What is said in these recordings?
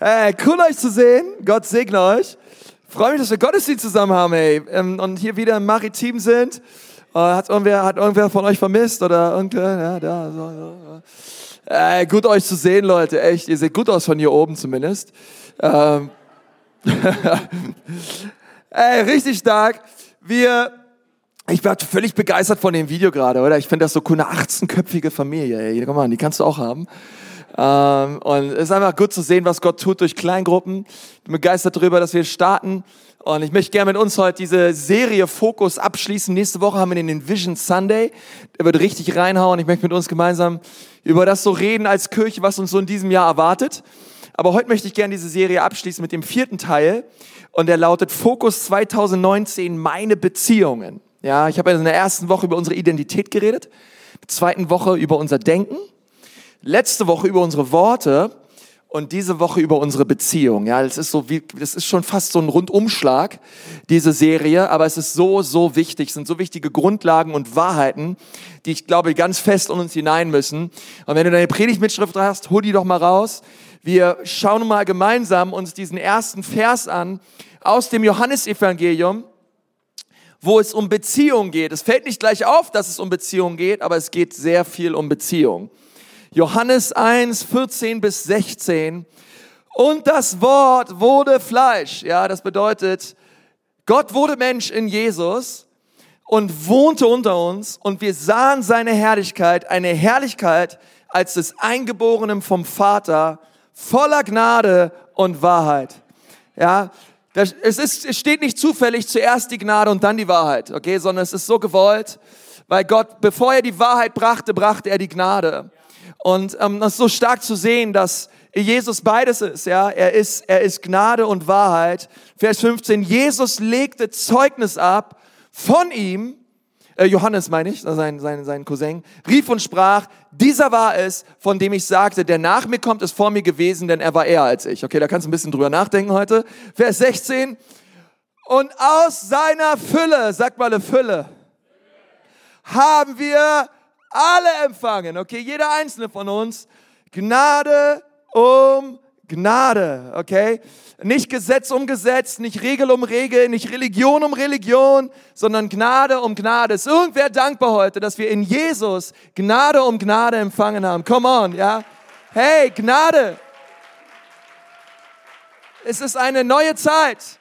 Hey, cool euch zu sehen. Gott segne euch. Freue mich, dass wir Gottesdienst zusammen haben, ey. Ähm, und hier wieder im Maritim sind. Äh, hat, irgendwer, hat irgendwer von euch vermisst oder irgendwer? Ja, da, so, so. Ey, gut euch zu sehen, Leute. Echt, ihr seht gut aus von hier oben zumindest. Ähm. ey, richtig stark. Wir, ich war völlig begeistert von dem Video gerade, oder? Ich finde das so cool, eine 18-köpfige Familie. Ey. Komm mal, die kannst du auch haben. Ähm, und es ist einfach gut zu sehen, was Gott tut durch Kleingruppen. Ich bin begeistert darüber, dass wir starten. Und ich möchte gerne mit uns heute diese Serie Fokus abschließen. Nächste Woche haben wir den Vision Sunday. Der wird richtig reinhauen. Ich möchte mit uns gemeinsam über das so reden als Kirche, was uns so in diesem Jahr erwartet. Aber heute möchte ich gerne diese Serie abschließen mit dem vierten Teil. Und der lautet Fokus 2019, meine Beziehungen. Ja, ich habe in der ersten Woche über unsere Identität geredet. In der zweiten Woche über unser Denken letzte Woche über unsere Worte und diese Woche über unsere Beziehung. Ja, das ist so wie, das ist schon fast so ein Rundumschlag, diese Serie, aber es ist so, so wichtig. Es sind so wichtige Grundlagen und Wahrheiten, die ich glaube ganz fest in uns hinein müssen. Und wenn du deine Predigtmitschrift hast, hol die doch mal raus. Wir schauen mal gemeinsam uns diesen ersten Vers an aus dem Johannesevangelium, wo es um Beziehung geht. Es fällt nicht gleich auf, dass es um Beziehung geht, aber es geht sehr viel um Beziehung. Johannes 1, 14 bis 16. Und das Wort wurde Fleisch. Ja, das bedeutet, Gott wurde Mensch in Jesus und wohnte unter uns und wir sahen seine Herrlichkeit, eine Herrlichkeit als des Eingeborenen vom Vater, voller Gnade und Wahrheit. Ja, das, es, ist, es steht nicht zufällig zuerst die Gnade und dann die Wahrheit, okay, sondern es ist so gewollt, weil Gott, bevor er die Wahrheit brachte, brachte er die Gnade. Und ähm, das ist so stark zu sehen, dass Jesus beides ist, ja. Er ist, er ist Gnade und Wahrheit. Vers 15. Jesus legte Zeugnis ab von ihm, äh, Johannes meine ich, sein, sein, sein Cousin, rief und sprach, dieser war es, von dem ich sagte, der nach mir kommt, ist vor mir gewesen, denn er war eher als ich. Okay, da kannst du ein bisschen drüber nachdenken heute. Vers 16. Und aus seiner Fülle, sag mal eine Fülle, haben wir alle empfangen, okay, jeder einzelne von uns, Gnade um Gnade, okay? Nicht Gesetz um Gesetz, nicht Regel um Regel, nicht Religion um Religion, sondern Gnade um Gnade. Ist irgendwer dankbar heute, dass wir in Jesus Gnade um Gnade empfangen haben? Come on, ja? Hey, Gnade! Es ist eine neue Zeit.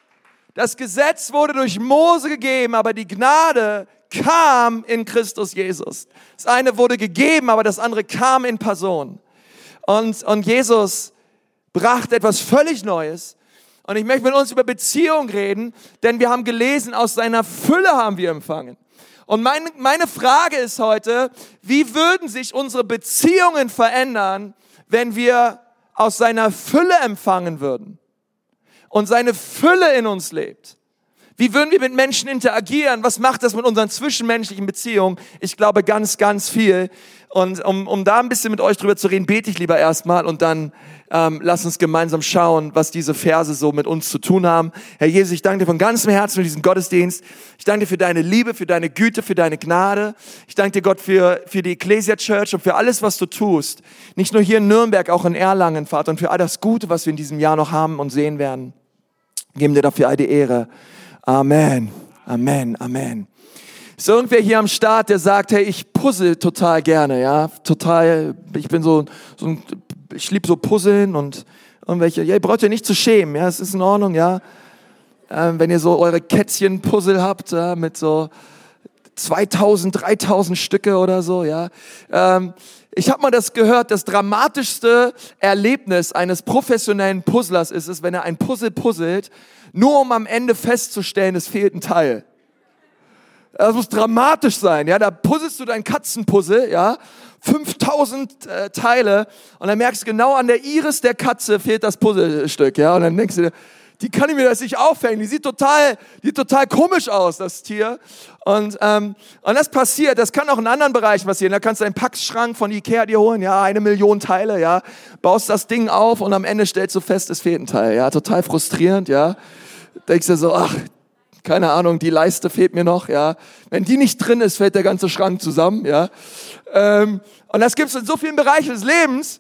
Das Gesetz wurde durch Mose gegeben, aber die Gnade kam in Christus Jesus. Das eine wurde gegeben, aber das andere kam in Person. Und, und Jesus brachte etwas völlig Neues. Und ich möchte mit uns über Beziehung reden, denn wir haben gelesen, aus seiner Fülle haben wir empfangen. Und meine, meine Frage ist heute, wie würden sich unsere Beziehungen verändern, wenn wir aus seiner Fülle empfangen würden und seine Fülle in uns lebt? Wie würden wir mit Menschen interagieren? Was macht das mit unseren zwischenmenschlichen Beziehungen? Ich glaube ganz, ganz viel. Und um, um da ein bisschen mit euch drüber zu reden, bete ich lieber erstmal und dann ähm, lass uns gemeinsam schauen, was diese Verse so mit uns zu tun haben. Herr Jesus, ich danke dir von ganzem Herzen für diesen Gottesdienst. Ich danke dir für deine Liebe, für deine Güte, für deine Gnade. Ich danke dir, Gott, für, für die Ecclesia Church und für alles, was du tust. Nicht nur hier in Nürnberg, auch in Erlangen, Vater, und für all das Gute, was wir in diesem Jahr noch haben und sehen werden. Geben dir dafür all die Ehre. Amen, Amen, Amen. Ist irgendwer hier am Start, der sagt, hey, ich puzzle total gerne, ja, total, ich bin so, so ein, ich liebe so Puzzeln und irgendwelche, ja, ihr braucht ja nicht zu schämen, ja, es ist in Ordnung, ja. Ähm, wenn ihr so eure Kätzchen-Puzzle habt, ja, mit so 2000, 3000 Stücke oder so, ja. Ähm, ich habe mal das gehört, das dramatischste Erlebnis eines professionellen Puzzlers ist es, wenn er ein Puzzle puzzelt nur um am Ende festzustellen, es fehlt ein Teil. Das muss dramatisch sein, ja. Da puzzelst du dein Katzenpuzzle, ja. 5000 äh, Teile und dann merkst du genau an der Iris der Katze fehlt das Puzzlestück, ja. Und dann denkst du dir, die kann ich mir das nicht aufhängen. Die sieht total, die sieht total komisch aus, das Tier. Und, ähm, und das passiert, das kann auch in anderen Bereichen passieren. Da kannst du einen Packschrank von Ikea dir holen, ja, eine Million Teile, ja, baust das Ding auf und am Ende stellst du fest, es fehlt ein Teil, ja, total frustrierend, ja denkst du so, ach, keine Ahnung, die Leiste fehlt mir noch, ja. Wenn die nicht drin ist, fällt der ganze Schrank zusammen, ja. Ähm, und das gibt es in so vielen Bereichen des Lebens.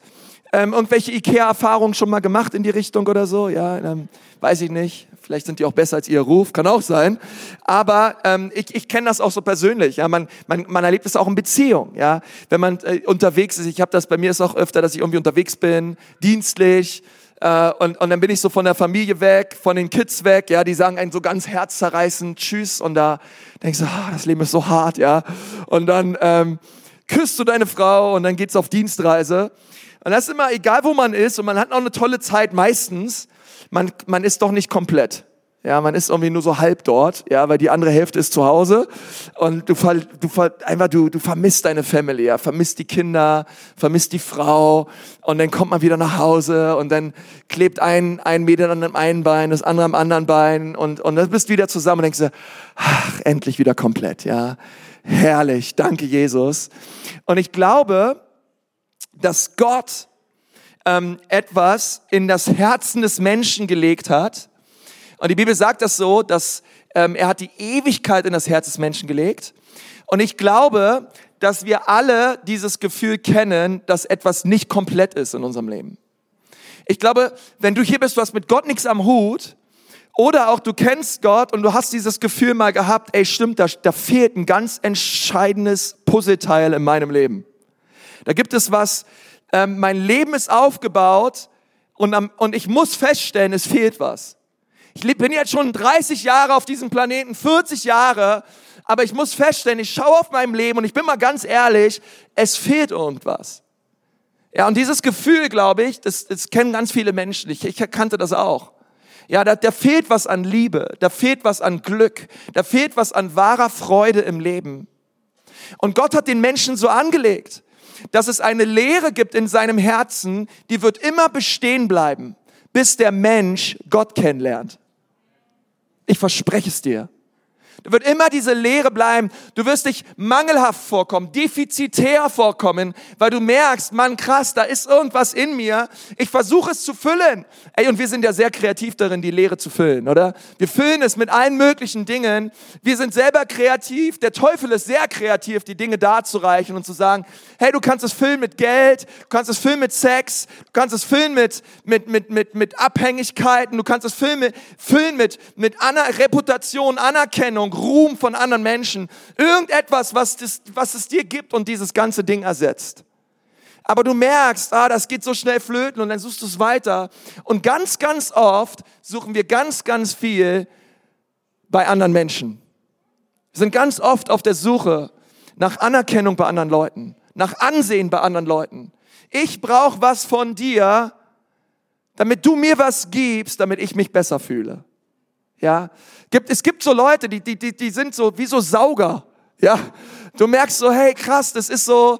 Ähm, irgendwelche Ikea-Erfahrungen schon mal gemacht in die Richtung oder so? Ja, ähm, weiß ich nicht. Vielleicht sind die auch besser als ihr Ruf, kann auch sein. Aber ähm, ich, ich kenne das auch so persönlich. Ja, man, man, man erlebt es auch in Beziehung. Ja, wenn man äh, unterwegs ist. Ich habe das bei mir ist auch öfter, dass ich irgendwie unterwegs bin, dienstlich. Äh, und, und dann bin ich so von der Familie weg, von den Kids weg. Ja, die sagen einen so ganz herzzerreißend Tschüss. Und da denkst du, ah, das Leben ist so hart. Ja, und dann ähm, küsst du deine Frau und dann geht's auf Dienstreise. Und das ist immer egal, wo man ist und man hat noch eine tolle Zeit meistens man, man ist doch nicht komplett. Ja, man ist irgendwie nur so halb dort, ja, weil die andere Hälfte ist zu Hause und du, du, einfach, du, du vermisst deine Family, ja, vermisst die Kinder, vermisst die Frau und dann kommt man wieder nach Hause und dann klebt ein, ein Mädel an dem einen Bein, das andere am anderen Bein und, und dann bist du wieder zusammen und denkst dir, ach, endlich wieder komplett, ja. Herrlich, danke Jesus. Und ich glaube, dass Gott ähm, etwas in das Herzen des Menschen gelegt hat. Und die Bibel sagt das so, dass ähm, er hat die Ewigkeit in das Herz des Menschen gelegt. Und ich glaube, dass wir alle dieses Gefühl kennen, dass etwas nicht komplett ist in unserem Leben. Ich glaube, wenn du hier bist, du hast mit Gott nichts am Hut, oder auch du kennst Gott und du hast dieses Gefühl mal gehabt, ey stimmt, da, da fehlt ein ganz entscheidendes Puzzleteil in meinem Leben. Da gibt es was, ähm, mein Leben ist aufgebaut und, am, und ich muss feststellen, es fehlt was. Ich bin jetzt schon 30 Jahre auf diesem Planeten, 40 Jahre, aber ich muss feststellen, ich schaue auf mein Leben und ich bin mal ganz ehrlich, es fehlt irgendwas. Ja, und dieses Gefühl, glaube ich, das, das kennen ganz viele Menschen. Ich, ich erkannte das auch. Ja, da, da fehlt was an Liebe, da fehlt was an Glück, da fehlt was an wahrer Freude im Leben. Und Gott hat den Menschen so angelegt dass es eine Lehre gibt in seinem Herzen, die wird immer bestehen bleiben, bis der Mensch Gott kennenlernt. Ich verspreche es dir. Wird immer diese Leere bleiben. Du wirst dich mangelhaft vorkommen, defizitär vorkommen, weil du merkst, Mann, krass, da ist irgendwas in mir. Ich versuche es zu füllen. Ey, und wir sind ja sehr kreativ darin, die Leere zu füllen, oder? Wir füllen es mit allen möglichen Dingen. Wir sind selber kreativ. Der Teufel ist sehr kreativ, die Dinge darzureichen und zu sagen, hey, du kannst es füllen mit Geld, du kannst es füllen mit Sex, du kannst es füllen mit, mit, mit, mit, mit Abhängigkeiten, du kannst es füllen mit, füllen mit, mit Reputation, Anerkennung, Ruhm von anderen Menschen. Irgendetwas, was, das, was es dir gibt und dieses ganze Ding ersetzt. Aber du merkst, ah, das geht so schnell flöten und dann suchst du es weiter. Und ganz, ganz oft suchen wir ganz, ganz viel bei anderen Menschen. Wir sind ganz oft auf der Suche nach Anerkennung bei anderen Leuten, nach Ansehen bei anderen Leuten. Ich brauche was von dir, damit du mir was gibst, damit ich mich besser fühle. Ja, gibt, es gibt so Leute, die, die, die, die sind so wie so Sauger. Ja, du merkst so, hey, krass, das ist so,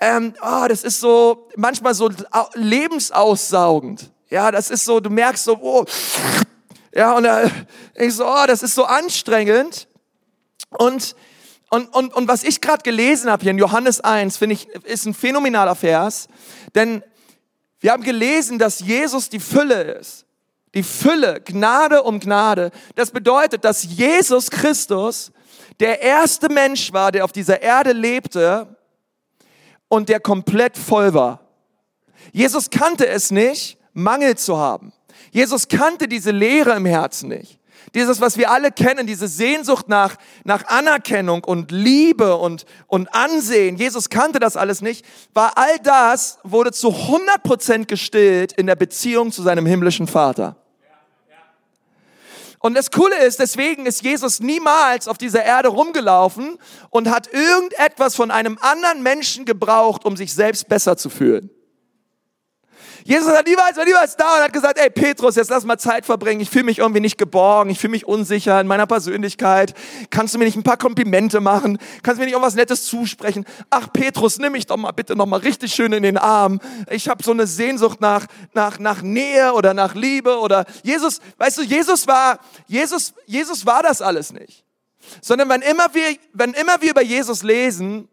ähm, oh, das ist so manchmal so lebensaussaugend. Ja, das ist so, du merkst so, oh, ja, und da, ich so, oh, das ist so anstrengend. Und und, und, und was ich gerade gelesen habe hier in Johannes 1, finde ich, ist ein phänomenaler Vers. Denn wir haben gelesen, dass Jesus die Fülle ist. Die Fülle, Gnade um Gnade. Das bedeutet, dass Jesus Christus der erste Mensch war, der auf dieser Erde lebte und der komplett voll war. Jesus kannte es nicht, Mangel zu haben. Jesus kannte diese Leere im Herzen nicht. Dieses, was wir alle kennen, diese Sehnsucht nach, nach Anerkennung und Liebe und, und Ansehen. Jesus kannte das alles nicht. War all das wurde zu 100 Prozent gestillt in der Beziehung zu seinem himmlischen Vater. Und das Coole ist, deswegen ist Jesus niemals auf dieser Erde rumgelaufen und hat irgendetwas von einem anderen Menschen gebraucht, um sich selbst besser zu fühlen. Jesus hat niemals, war niemals da und hat gesagt, ey Petrus, jetzt lass mal Zeit verbringen. Ich fühle mich irgendwie nicht geborgen, ich fühle mich unsicher in meiner Persönlichkeit. Kannst du mir nicht ein paar Komplimente machen? Kannst du mir nicht irgendwas Nettes zusprechen? Ach Petrus, nimm mich doch mal bitte noch mal richtig schön in den Arm. Ich habe so eine Sehnsucht nach, nach, nach Nähe oder nach Liebe oder Jesus, weißt du, Jesus war, Jesus, Jesus war das alles nicht. Sondern wenn immer wir, wenn immer wir über Jesus lesen,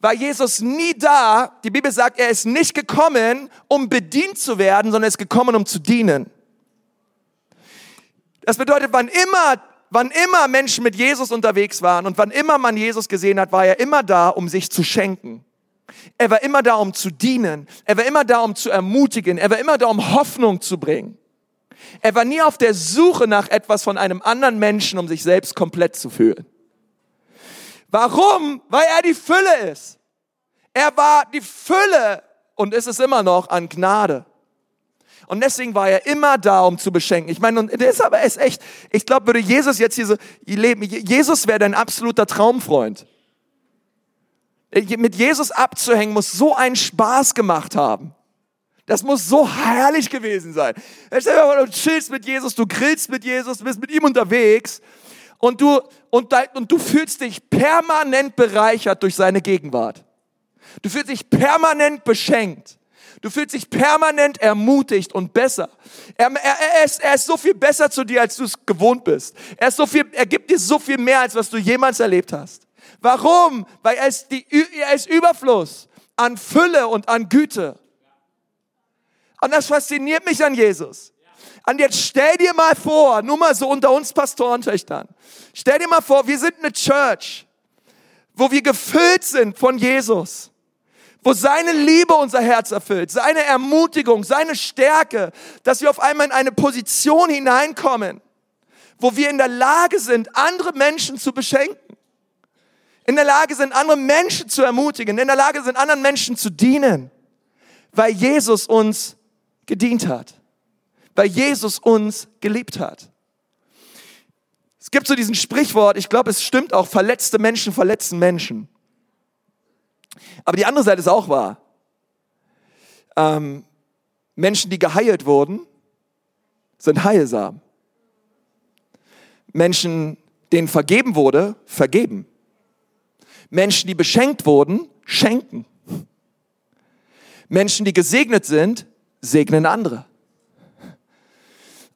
war Jesus nie da. Die Bibel sagt, er ist nicht gekommen, um bedient zu werden, sondern er ist gekommen, um zu dienen. Das bedeutet, wann immer, wann immer Menschen mit Jesus unterwegs waren und wann immer man Jesus gesehen hat, war er immer da, um sich zu schenken. Er war immer da, um zu dienen. Er war immer da, um zu ermutigen. Er war immer da, um Hoffnung zu bringen. Er war nie auf der Suche nach etwas von einem anderen Menschen, um sich selbst komplett zu fühlen. Warum? Weil er die Fülle ist. Er war die Fülle und ist es immer noch an Gnade. Und deswegen war er immer da, um zu beschenken. Ich meine, und das aber ist echt, ich glaube, würde Jesus jetzt hier so leben, Jesus wäre dein absoluter Traumfreund. Mit Jesus abzuhängen muss so einen Spaß gemacht haben. Das muss so herrlich gewesen sein. Du chillst mit Jesus, du grillst mit Jesus, bist mit ihm unterwegs und du, und, und du fühlst dich permanent bereichert durch seine Gegenwart. Du fühlst dich permanent beschenkt. Du fühlst dich permanent ermutigt und besser. Er, er, er, ist, er ist so viel besser zu dir, als du es gewohnt bist. Er, ist so viel, er gibt dir so viel mehr, als was du jemals erlebt hast. Warum? Weil er ist, die, er ist Überfluss an Fülle und an Güte. Und das fasziniert mich an Jesus. Und jetzt stell dir mal vor, nur mal so unter uns Pastorentöchtern, stell dir mal vor, wir sind eine Church, wo wir gefüllt sind von Jesus, wo seine Liebe unser Herz erfüllt, seine Ermutigung, seine Stärke, dass wir auf einmal in eine Position hineinkommen, wo wir in der Lage sind, andere Menschen zu beschenken, in der Lage sind, andere Menschen zu ermutigen, in der Lage sind, anderen Menschen zu dienen, weil Jesus uns gedient hat, weil Jesus uns geliebt hat. Es gibt so diesen Sprichwort, ich glaube, es stimmt auch, verletzte Menschen verletzen Menschen. Aber die andere Seite ist auch wahr. Ähm, Menschen, die geheilt wurden, sind heilsam. Menschen, denen vergeben wurde, vergeben. Menschen, die beschenkt wurden, schenken. Menschen, die gesegnet sind, segnen andere.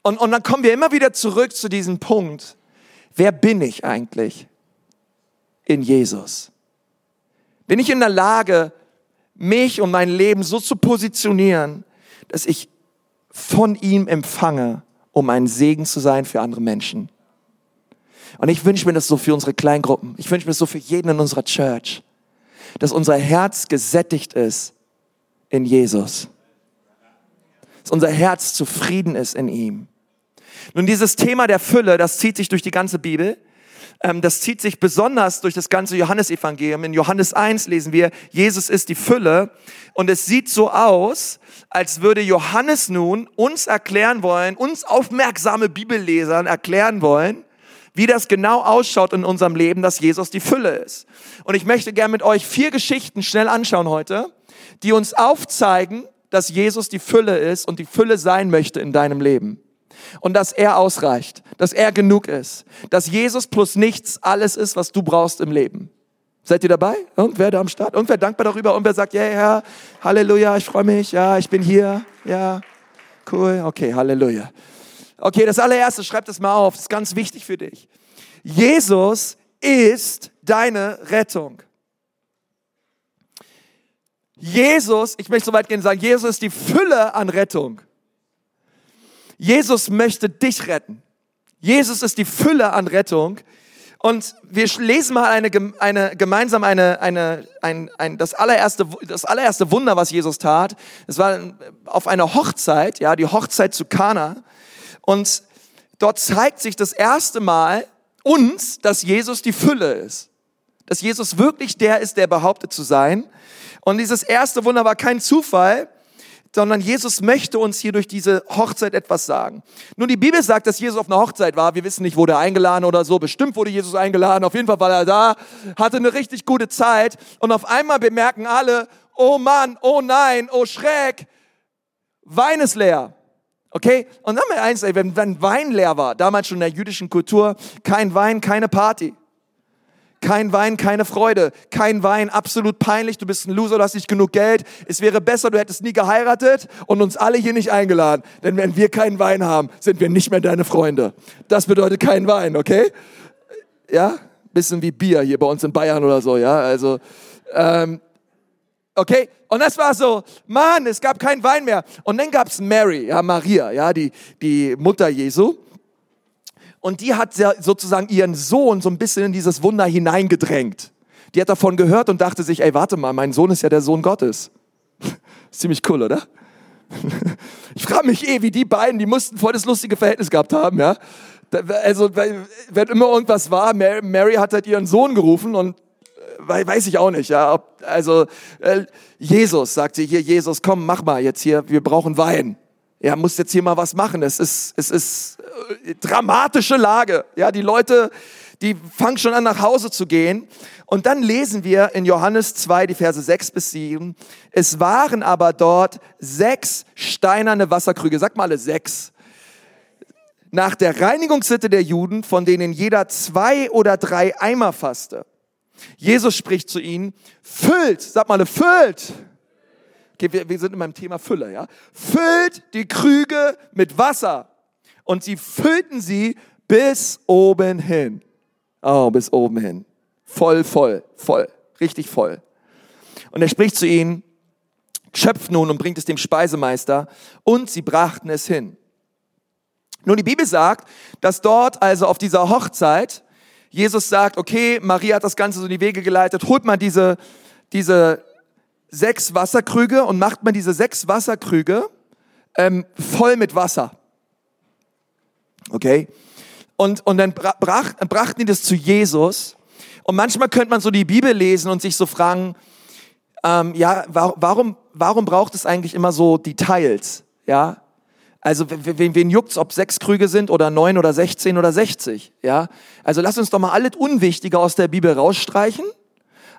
Und, und dann kommen wir immer wieder zurück zu diesem Punkt, wer bin ich eigentlich in Jesus? Bin ich in der Lage, mich und mein Leben so zu positionieren, dass ich von ihm empfange, um ein Segen zu sein für andere Menschen? Und ich wünsche mir das so für unsere Kleingruppen. Ich wünsche mir das so für jeden in unserer Church, dass unser Herz gesättigt ist in Jesus unser Herz zufrieden ist in ihm. Nun, dieses Thema der Fülle, das zieht sich durch die ganze Bibel. Ähm, das zieht sich besonders durch das ganze Johannesevangelium. In Johannes 1 lesen wir, Jesus ist die Fülle. Und es sieht so aus, als würde Johannes nun uns erklären wollen, uns aufmerksame Bibellesern erklären wollen, wie das genau ausschaut in unserem Leben, dass Jesus die Fülle ist. Und ich möchte gerne mit euch vier Geschichten schnell anschauen heute, die uns aufzeigen, dass Jesus die Fülle ist und die Fülle sein möchte in deinem Leben. Und dass er ausreicht, dass er genug ist, dass Jesus plus nichts alles ist, was du brauchst im Leben. Seid ihr dabei? Und wer da am Start? Und wer dankbar darüber? Und wer sagt, ja, yeah, Herr, Halleluja, ich freue mich, ja, ich bin hier, ja, cool, okay, Halleluja. Okay, das allererste, schreib das mal auf, das ist ganz wichtig für dich. Jesus ist deine Rettung. Jesus, ich möchte so weit gehen und sagen, Jesus ist die Fülle an Rettung. Jesus möchte dich retten. Jesus ist die Fülle an Rettung. Und wir lesen mal eine, eine, gemeinsam eine, eine, ein, ein, das, allererste, das allererste Wunder, was Jesus tat. Es war auf einer Hochzeit, ja, die Hochzeit zu Kana. Und dort zeigt sich das erste Mal uns, dass Jesus die Fülle ist. Dass Jesus wirklich der ist, der behauptet zu sein. Und dieses erste Wunder war kein Zufall, sondern Jesus möchte uns hier durch diese Hochzeit etwas sagen. Nun, die Bibel sagt, dass Jesus auf einer Hochzeit war. Wir wissen nicht, wurde er eingeladen oder so. Bestimmt wurde Jesus eingeladen. Auf jeden Fall war er da, hatte eine richtig gute Zeit. Und auf einmal bemerken alle, oh Mann, oh nein, oh Schreck, Wein ist leer. Okay? Und dann mal eins, ey, wenn, wenn Wein leer war, damals schon in der jüdischen Kultur, kein Wein, keine Party. Kein Wein, keine Freude. Kein Wein, absolut peinlich. Du bist ein Loser, du hast nicht genug Geld. Es wäre besser, du hättest nie geheiratet und uns alle hier nicht eingeladen. Denn wenn wir keinen Wein haben, sind wir nicht mehr deine Freunde. Das bedeutet kein Wein, okay? Ja? Bisschen wie Bier hier bei uns in Bayern oder so, ja? Also, ähm, okay? Und das war so, Mann, es gab keinen Wein mehr. Und dann gab's Mary, ja, Maria, ja, die, die Mutter Jesu. Und die hat sozusagen ihren Sohn so ein bisschen in dieses Wunder hineingedrängt. Die hat davon gehört und dachte sich, ey, warte mal, mein Sohn ist ja der Sohn Gottes. ziemlich cool, oder? Ich frage mich eh, wie die beiden, die mussten voll das lustige Verhältnis gehabt haben, ja. Also, wenn immer irgendwas war, Mary hat halt ihren Sohn gerufen und äh, weiß ich auch nicht, ja. Also, äh, Jesus, sagt sie hier, Jesus, komm, mach mal jetzt hier, wir brauchen Wein. Ja, muss jetzt hier mal was machen. Es ist, es ist dramatische Lage. Ja, die Leute, die fangen schon an, nach Hause zu gehen. Und dann lesen wir in Johannes 2, die Verse 6 bis 7. Es waren aber dort sechs steinerne Wasserkrüge. Sag mal alle sechs. Nach der Reinigungssitte der Juden, von denen jeder zwei oder drei Eimer fasste. Jesus spricht zu ihnen, füllt, sag mal, füllt Okay, wir, wir sind in meinem Thema Fülle, ja. Füllt die Krüge mit Wasser. Und sie füllten sie bis oben hin. Oh, bis oben hin. Voll, voll, voll. Richtig voll. Und er spricht zu ihnen, schöpft nun und bringt es dem Speisemeister. Und sie brachten es hin. Nun, die Bibel sagt, dass dort also auf dieser Hochzeit Jesus sagt, okay, Maria hat das Ganze so in die Wege geleitet, holt mal diese, diese sechs Wasserkrüge und macht man diese sechs Wasserkrüge ähm, voll mit Wasser. Okay? Und, und dann brach, brachten die das zu Jesus. Und manchmal könnte man so die Bibel lesen und sich so fragen, ähm, ja, warum, warum braucht es eigentlich immer so Details? Ja? Also wen, wen juckt's, ob sechs Krüge sind oder neun oder sechzehn oder sechzig? Ja? Also lass uns doch mal alles Unwichtige aus der Bibel rausstreichen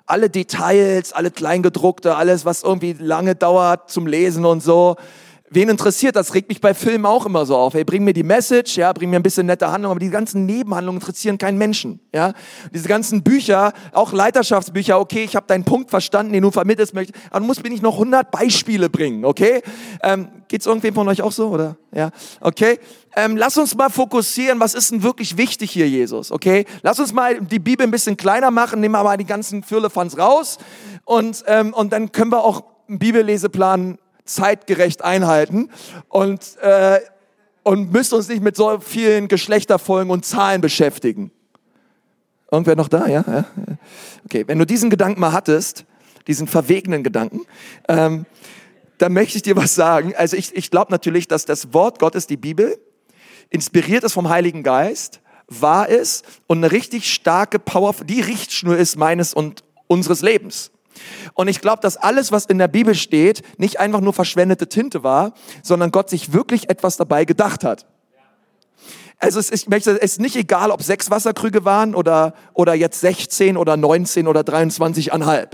alle Details, alle Kleingedruckte, alles, was irgendwie lange dauert zum Lesen und so. Wen interessiert das? Regt mich bei Filmen auch immer so auf. Hey, bring mir die Message, ja, bring mir ein bisschen nette Handlung, aber die ganzen Nebenhandlungen interessieren keinen Menschen, ja. Diese ganzen Bücher, auch Leiterschaftsbücher, okay, ich habe deinen Punkt verstanden, den du vermittelst möchtest, aber du musst mir nicht noch 100 Beispiele bringen, okay? Ähm, geht's irgendwem von euch auch so, oder? Ja, okay. Ähm, lass uns mal fokussieren, was ist denn wirklich wichtig hier, Jesus, okay? Lass uns mal die Bibel ein bisschen kleiner machen, nehmen wir mal die ganzen Firlefanz raus und, ähm, und dann können wir auch einen Bibelleseplan zeitgerecht einhalten und, äh, und müssen uns nicht mit so vielen Geschlechterfolgen und Zahlen beschäftigen. Irgendwer noch da? Ja? ja? Okay, wenn du diesen Gedanken mal hattest, diesen verwegenen Gedanken, ähm, dann möchte ich dir was sagen. Also ich, ich glaube natürlich, dass das Wort Gottes, die Bibel, inspiriert ist vom Heiligen Geist, wahr ist und eine richtig starke Power, die Richtschnur ist meines und unseres Lebens. Und ich glaube, dass alles, was in der Bibel steht, nicht einfach nur verschwendete Tinte war, sondern Gott sich wirklich etwas dabei gedacht hat. Also es ist, es ist nicht egal, ob sechs Wasserkrüge waren oder, oder jetzt 16 oder 19 oder 23,5,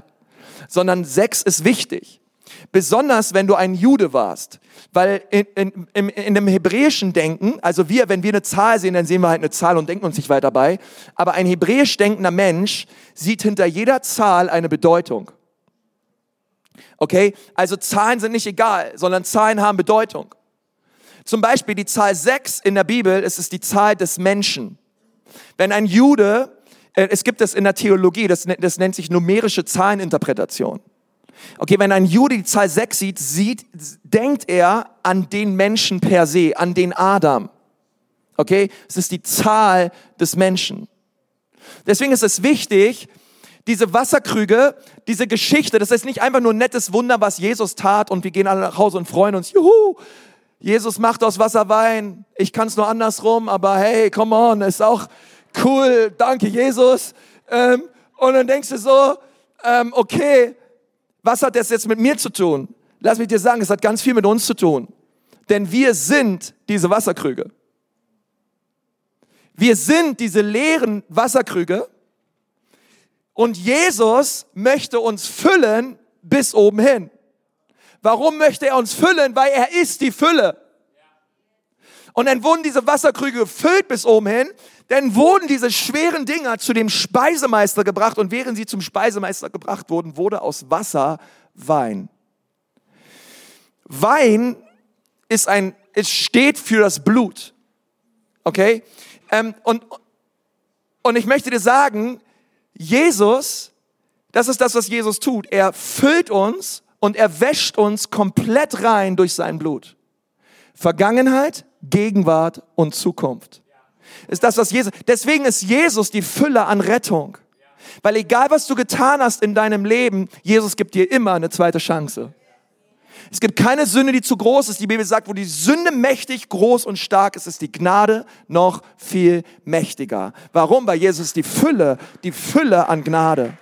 sondern sechs ist wichtig. Besonders wenn du ein Jude warst. Weil in, in, in, in dem hebräischen Denken, also wir, wenn wir eine Zahl sehen, dann sehen wir halt eine Zahl und denken uns nicht weiter bei. Aber ein hebräisch denkender Mensch sieht hinter jeder Zahl eine Bedeutung. Okay? Also Zahlen sind nicht egal, sondern Zahlen haben Bedeutung. Zum Beispiel die Zahl 6 in der Bibel, es ist die Zahl des Menschen. Wenn ein Jude, äh, es gibt es in der Theologie, das, das nennt sich numerische Zahleninterpretation. Okay, wenn ein Jude die Zahl 6 sieht, sieht, denkt er an den Menschen per se, an den Adam. Okay, es ist die Zahl des Menschen. Deswegen ist es wichtig, diese Wasserkrüge, diese Geschichte, das ist nicht einfach nur ein nettes Wunder, was Jesus tat und wir gehen alle nach Hause und freuen uns, juhu, Jesus macht aus Wasser Wein. Ich kann es nur andersrum, aber hey, come on, ist auch cool, danke Jesus. Ähm, und dann denkst du so, ähm, okay, was hat das jetzt mit mir zu tun? Lass mich dir sagen, es hat ganz viel mit uns zu tun. Denn wir sind diese Wasserkrüge. Wir sind diese leeren Wasserkrüge und Jesus möchte uns füllen bis oben hin. Warum möchte er uns füllen? Weil er ist die Fülle. Und dann wurden diese Wasserkrüge gefüllt bis oben hin. Dann wurden diese schweren Dinger zu dem Speisemeister gebracht. Und während sie zum Speisemeister gebracht wurden, wurde aus Wasser Wein. Wein ist ein, es steht für das Blut. Okay? Ähm, und, und ich möchte dir sagen, Jesus, das ist das, was Jesus tut. Er füllt uns und er wäscht uns komplett rein durch sein Blut. Vergangenheit, Gegenwart und Zukunft. Ist das, was Jesus, deswegen ist Jesus die Fülle an Rettung. Weil egal was du getan hast in deinem Leben, Jesus gibt dir immer eine zweite Chance. Es gibt keine Sünde, die zu groß ist. Die Bibel sagt, wo die Sünde mächtig, groß und stark ist, ist die Gnade noch viel mächtiger. Warum? Weil Jesus die Fülle, die Fülle an Gnade.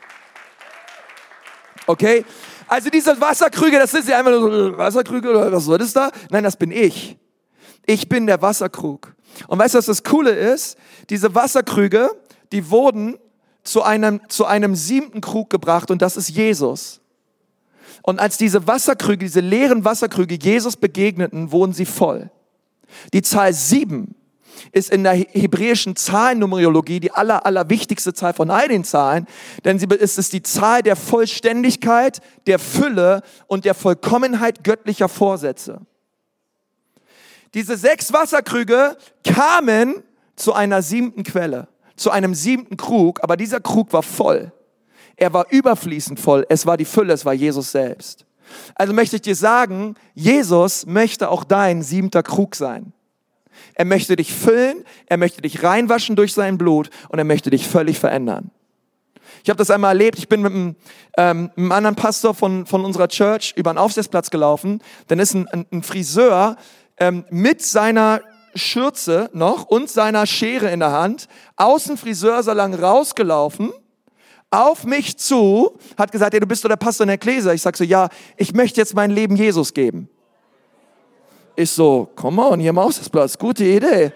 Okay? Also diese Wasserkrüge, das ist ja einfach nur so Wasserkrüge oder was soll das da? Nein, das bin ich. Ich bin der Wasserkrug. Und weißt du, was das Coole ist? Diese Wasserkrüge, die wurden zu einem, zu einem siebten Krug gebracht und das ist Jesus. Und als diese Wasserkrüge, diese leeren Wasserkrüge Jesus begegneten, wurden sie voll. Die Zahl sieben ist in der hebräischen Zahlennumerologie die aller, aller wichtigste Zahl von all den Zahlen, denn sie ist es die Zahl der Vollständigkeit, der Fülle und der Vollkommenheit göttlicher Vorsätze. Diese sechs Wasserkrüge kamen zu einer siebten Quelle, zu einem siebten Krug, aber dieser Krug war voll. Er war überfließend voll. Es war die Fülle, es war Jesus selbst. Also möchte ich dir sagen, Jesus möchte auch dein siebter Krug sein. Er möchte dich füllen, er möchte dich reinwaschen durch sein Blut und er möchte dich völlig verändern. Ich habe das einmal erlebt, ich bin mit einem, ähm, einem anderen Pastor von, von unserer Church über einen Aufsichtsplatz gelaufen. Dann ist ein, ein, ein Friseur ähm, mit seiner Schürze noch und seiner Schere in der Hand aus dem Friseursalon rausgelaufen auf mich zu, hat gesagt, ja, du bist doch der Pastor in der Gläser. Ich sag so, ja, ich möchte jetzt mein Leben Jesus geben. Ich so, komm on, hier im Aussichtsplatz, gute Idee.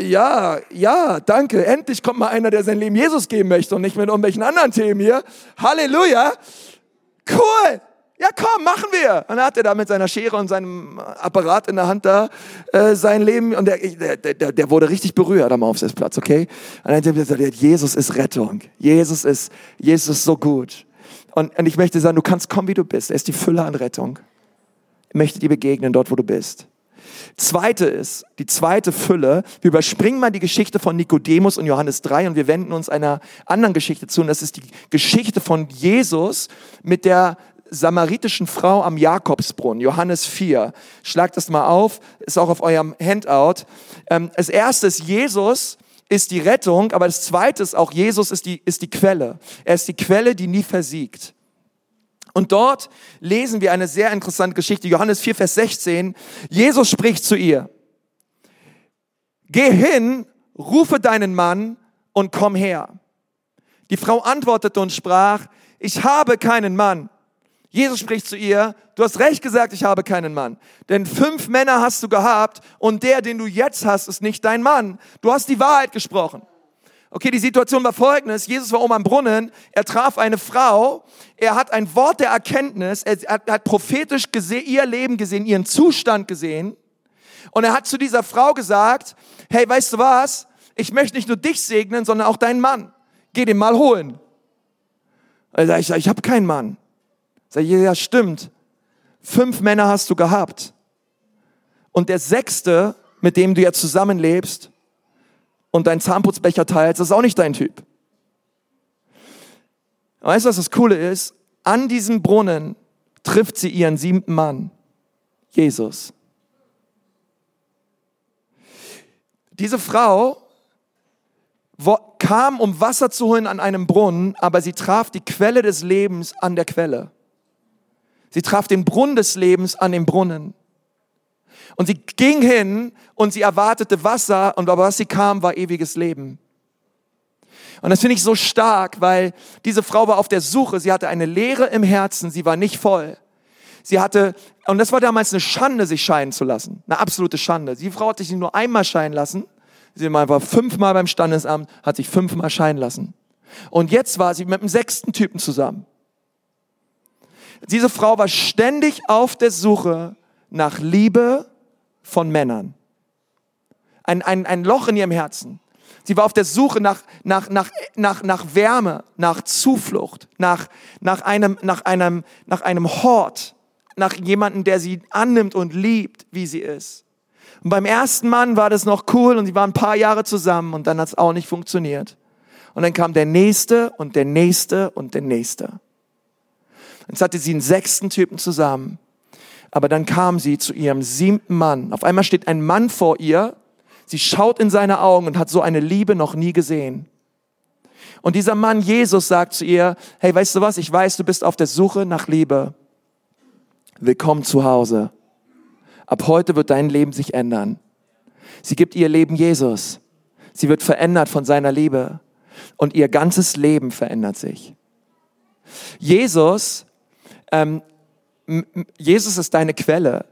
Ja, ja, danke. Endlich kommt mal einer, der sein Leben Jesus geben möchte und nicht mit irgendwelchen anderen Themen hier. Halleluja. Cool. Ja, komm, machen wir. Und dann hat er da mit seiner Schere und seinem Apparat in der Hand da äh, sein Leben und der, der, der, der wurde richtig berührt am Aufsitzplatz, okay? Und dann hat er gesagt, Jesus ist Rettung. Jesus ist, Jesus ist so gut. Und, und ich möchte sagen, du kannst kommen, wie du bist. Er ist die Fülle an Rettung. Möchte dir begegnen dort, wo du bist. Zweite ist, die zweite Fülle, wir überspringen mal die Geschichte von Nikodemus und Johannes 3 und wir wenden uns einer anderen Geschichte zu und das ist die Geschichte von Jesus mit der samaritischen Frau am Jakobsbrunnen, Johannes 4. Schlagt das mal auf, ist auch auf eurem Handout. Ähm, als erstes, Jesus ist die Rettung, aber das zweite ist auch, Jesus ist die, ist die Quelle. Er ist die Quelle, die nie versiegt. Und dort lesen wir eine sehr interessante Geschichte. Johannes 4, Vers 16. Jesus spricht zu ihr. Geh hin, rufe deinen Mann und komm her. Die Frau antwortete und sprach, ich habe keinen Mann. Jesus spricht zu ihr, du hast recht gesagt, ich habe keinen Mann. Denn fünf Männer hast du gehabt und der, den du jetzt hast, ist nicht dein Mann. Du hast die Wahrheit gesprochen. Okay, die Situation war folgendes. Jesus war oben am Brunnen, er traf eine Frau, er hat ein Wort der Erkenntnis, er hat, hat prophetisch gesehen, ihr Leben gesehen, ihren Zustand gesehen. Und er hat zu dieser Frau gesagt, hey, weißt du was? Ich möchte nicht nur dich segnen, sondern auch deinen Mann. Geh den mal holen. Sagt, ich, ich habe keinen Mann. Sag ich, ja, stimmt. Fünf Männer hast du gehabt. Und der sechste, mit dem du ja zusammenlebst und deinen Zahnputzbecher teilst, das ist auch nicht dein Typ. Weißt du, was das Coole ist? An diesem Brunnen trifft sie ihren siebten Mann, Jesus. Diese Frau kam, um Wasser zu holen an einem Brunnen, aber sie traf die Quelle des Lebens an der Quelle. Sie traf den Brunnen des Lebens an den Brunnen. Und sie ging hin und sie erwartete Wasser und aber was sie kam, war ewiges Leben. Und das finde ich so stark, weil diese Frau war auf der Suche. Sie hatte eine Leere im Herzen. Sie war nicht voll. Sie hatte, und das war damals eine Schande, sich scheiden zu lassen. Eine absolute Schande. Die Frau hat sich nur einmal scheiden lassen. Sie war fünfmal beim Standesamt, hat sich fünfmal scheiden lassen. Und jetzt war sie mit dem sechsten Typen zusammen. Diese Frau war ständig auf der Suche nach Liebe von Männern. Ein, ein, ein Loch in ihrem Herzen. Sie war auf der Suche nach, nach, nach, nach, nach Wärme, nach Zuflucht, nach, nach, einem, nach, einem, nach einem Hort, nach jemandem, der sie annimmt und liebt, wie sie ist. Und beim ersten Mann war das noch cool und sie waren ein paar Jahre zusammen und dann hat es auch nicht funktioniert. Und dann kam der nächste und der nächste und der nächste. Jetzt hatte sie einen sechsten Typen zusammen. Aber dann kam sie zu ihrem siebten Mann. Auf einmal steht ein Mann vor ihr. Sie schaut in seine Augen und hat so eine Liebe noch nie gesehen. Und dieser Mann Jesus sagt zu ihr, hey, weißt du was, ich weiß, du bist auf der Suche nach Liebe. Willkommen zu Hause. Ab heute wird dein Leben sich ändern. Sie gibt ihr Leben Jesus. Sie wird verändert von seiner Liebe. Und ihr ganzes Leben verändert sich. Jesus, ähm, Jesus ist deine Quelle.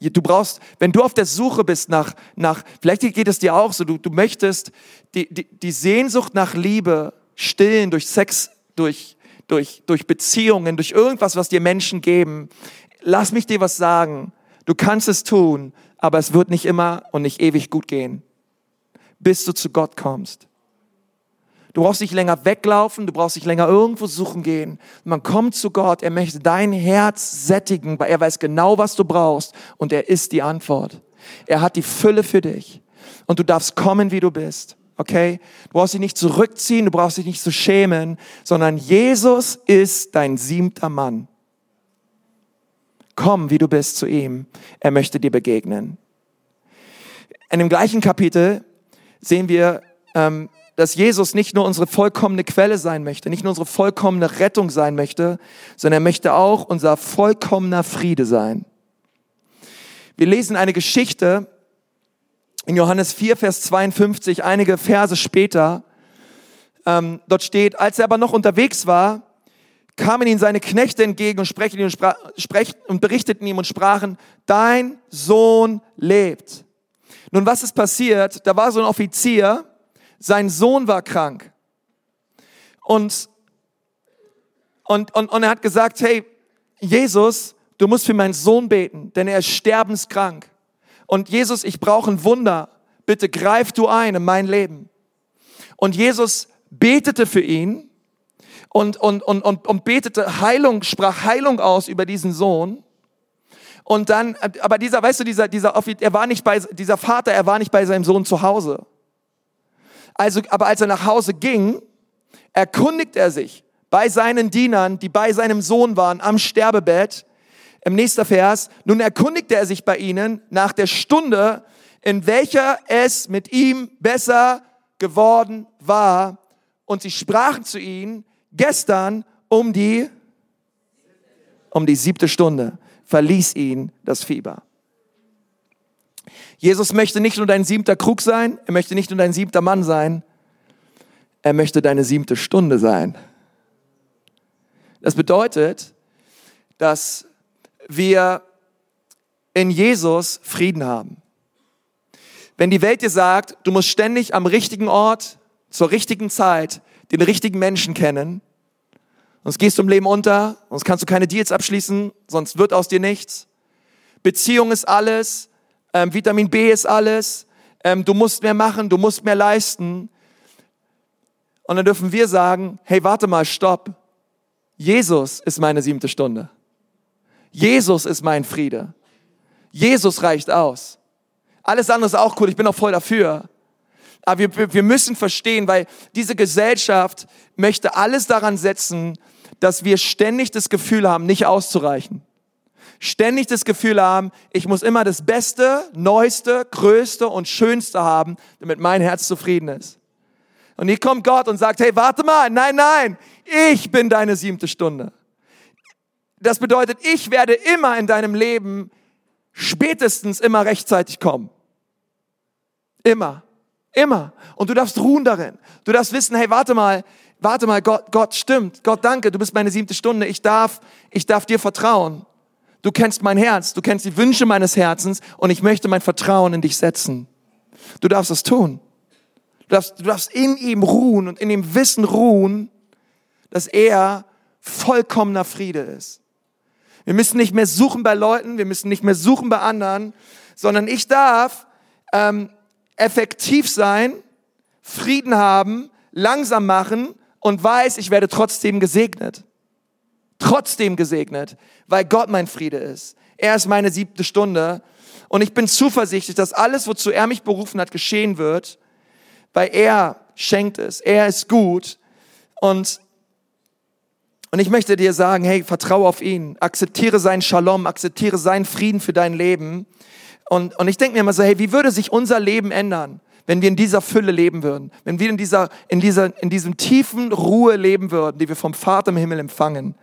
Du brauchst, wenn du auf der Suche bist nach, nach vielleicht geht es dir auch so, du, du möchtest die, die, die Sehnsucht nach Liebe stillen durch Sex, durch, durch, durch Beziehungen, durch irgendwas, was dir Menschen geben. Lass mich dir was sagen. Du kannst es tun, aber es wird nicht immer und nicht ewig gut gehen, bis du zu Gott kommst. Du brauchst nicht länger weglaufen, du brauchst nicht länger irgendwo suchen gehen. Man kommt zu Gott, er möchte dein Herz sättigen, weil er weiß genau, was du brauchst und er ist die Antwort. Er hat die Fülle für dich und du darfst kommen, wie du bist. Okay? Du brauchst dich nicht zurückziehen, du brauchst dich nicht zu schämen, sondern Jesus ist dein siebter Mann. Komm, wie du bist, zu ihm. Er möchte dir begegnen. In dem gleichen Kapitel sehen wir, ähm, dass Jesus nicht nur unsere vollkommene Quelle sein möchte, nicht nur unsere vollkommene Rettung sein möchte, sondern er möchte auch unser vollkommener Friede sein. Wir lesen eine Geschichte in Johannes 4, Vers 52, einige Verse später. Ähm, dort steht, als er aber noch unterwegs war, kamen ihm seine Knechte entgegen und, sprechen und, sprach, und berichteten ihm und sprachen, dein Sohn lebt. Nun, was ist passiert? Da war so ein Offizier, sein Sohn war krank. Und, und, und, und er hat gesagt, hey, Jesus, du musst für meinen Sohn beten, denn er ist sterbenskrank. Und Jesus, ich brauche ein Wunder. Bitte greif du ein in mein Leben. Und Jesus betete für ihn und, und, und, und, und betete Heilung, sprach Heilung aus über diesen Sohn. Und dann, aber dieser, weißt du, dieser, dieser, er war nicht bei, dieser Vater, er war nicht bei seinem Sohn zu Hause. Also, aber als er nach Hause ging, erkundigt er sich bei seinen Dienern, die bei seinem Sohn waren, am Sterbebett. Im nächsten Vers, nun erkundigte er sich bei ihnen nach der Stunde, in welcher es mit ihm besser geworden war. Und sie sprachen zu ihm, Gestern um die, um die siebte Stunde verließ ihn das Fieber. Jesus möchte nicht nur dein siebter Krug sein, er möchte nicht nur dein siebter Mann sein, er möchte deine siebte Stunde sein. Das bedeutet, dass wir in Jesus Frieden haben. Wenn die Welt dir sagt, du musst ständig am richtigen Ort, zur richtigen Zeit den richtigen Menschen kennen, sonst gehst du im Leben unter, sonst kannst du keine Deals abschließen, sonst wird aus dir nichts. Beziehung ist alles, ähm, Vitamin B ist alles, ähm, du musst mehr machen, du musst mehr leisten. Und dann dürfen wir sagen, hey, warte mal, stopp. Jesus ist meine siebte Stunde. Jesus ist mein Friede. Jesus reicht aus. Alles andere ist auch cool, ich bin auch voll dafür. Aber wir, wir müssen verstehen, weil diese Gesellschaft möchte alles daran setzen, dass wir ständig das Gefühl haben, nicht auszureichen. Ständig das Gefühl haben, ich muss immer das Beste, Neueste, Größte und Schönste haben, damit mein Herz zufrieden ist. Und hier kommt Gott und sagt, hey, warte mal, nein, nein, ich bin deine siebte Stunde. Das bedeutet, ich werde immer in deinem Leben spätestens immer rechtzeitig kommen. Immer. Immer. Und du darfst ruhen darin. Du darfst wissen, hey, warte mal, warte mal, Gott, Gott stimmt. Gott, danke, du bist meine siebte Stunde. Ich darf, ich darf dir vertrauen. Du kennst mein Herz, du kennst die Wünsche meines Herzens und ich möchte mein Vertrauen in dich setzen. Du darfst es tun. Du darfst, du darfst in ihm ruhen und in dem Wissen ruhen, dass er vollkommener Friede ist. Wir müssen nicht mehr suchen bei Leuten, wir müssen nicht mehr suchen bei anderen, sondern ich darf ähm, effektiv sein, Frieden haben, langsam machen und weiß, ich werde trotzdem gesegnet. Trotzdem gesegnet, weil Gott mein Friede ist. Er ist meine siebte Stunde. Und ich bin zuversichtlich, dass alles, wozu er mich berufen hat, geschehen wird, weil er schenkt es. Er ist gut. Und und ich möchte dir sagen, hey, vertraue auf ihn, akzeptiere seinen Shalom, akzeptiere seinen Frieden für dein Leben. Und, und ich denke mir immer so, hey, wie würde sich unser Leben ändern, wenn wir in dieser Fülle leben würden, wenn wir in dieser, in dieser, in diesem tiefen Ruhe leben würden, die wir vom Vater im Himmel empfangen?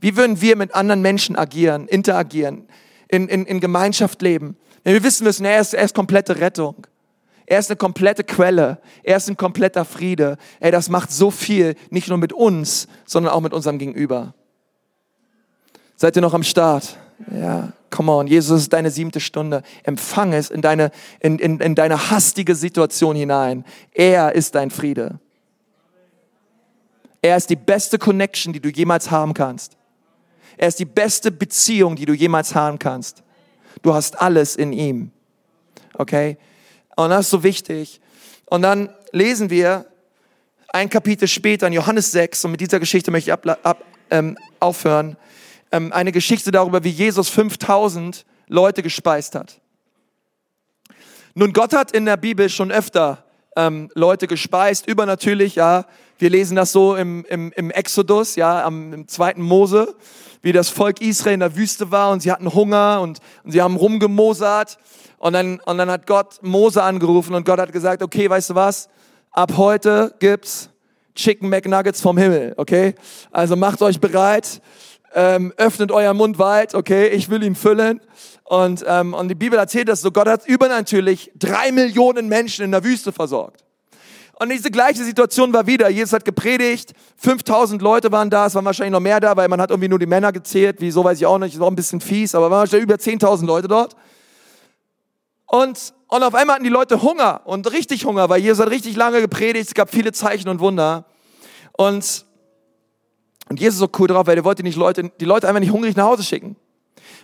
Wie würden wir mit anderen Menschen agieren, interagieren, in, in, in Gemeinschaft leben? Wenn wir wissen müssen, er ist, er ist komplette Rettung. Er ist eine komplette Quelle. Er ist ein kompletter Friede. Ey, das macht so viel, nicht nur mit uns, sondern auch mit unserem Gegenüber. Seid ihr noch am Start? Ja, come on. Jesus ist deine siebte Stunde. Empfang es in deine, in, in, in deine hastige Situation hinein. Er ist dein Friede. Er ist die beste Connection, die du jemals haben kannst. Er ist die beste Beziehung, die du jemals haben kannst. Du hast alles in ihm. Okay? Und das ist so wichtig. Und dann lesen wir ein Kapitel später in Johannes 6, und mit dieser Geschichte möchte ich ab, ab, ähm, aufhören, ähm, eine Geschichte darüber, wie Jesus 5000 Leute gespeist hat. Nun, Gott hat in der Bibel schon öfter ähm, Leute gespeist, übernatürlich, ja. Wir lesen das so im, im, im Exodus, ja, am, im zweiten Mose, wie das Volk Israel in der Wüste war und sie hatten Hunger und, und sie haben rumgemosert. Und dann, und dann hat Gott Mose angerufen und Gott hat gesagt, okay, weißt du was? Ab heute gibt's Chicken McNuggets vom Himmel, okay? Also macht euch bereit, ähm, öffnet euer Mund weit, okay? Ich will ihn füllen. Und, ähm, und die Bibel erzählt das so, Gott hat übernatürlich drei Millionen Menschen in der Wüste versorgt. Und diese gleiche Situation war wieder. Jesus hat gepredigt, 5000 Leute waren da, es waren wahrscheinlich noch mehr da, weil man hat irgendwie nur die Männer gezählt, wieso weiß ich auch nicht, ist auch ein bisschen fies, aber waren wahrscheinlich über 10.000 Leute dort. Und, und auf einmal hatten die Leute Hunger und richtig Hunger, weil Jesus hat richtig lange gepredigt, es gab viele Zeichen und Wunder. Und, und Jesus ist so cool drauf, weil er wollte nicht Leute, die Leute einfach nicht hungrig nach Hause schicken.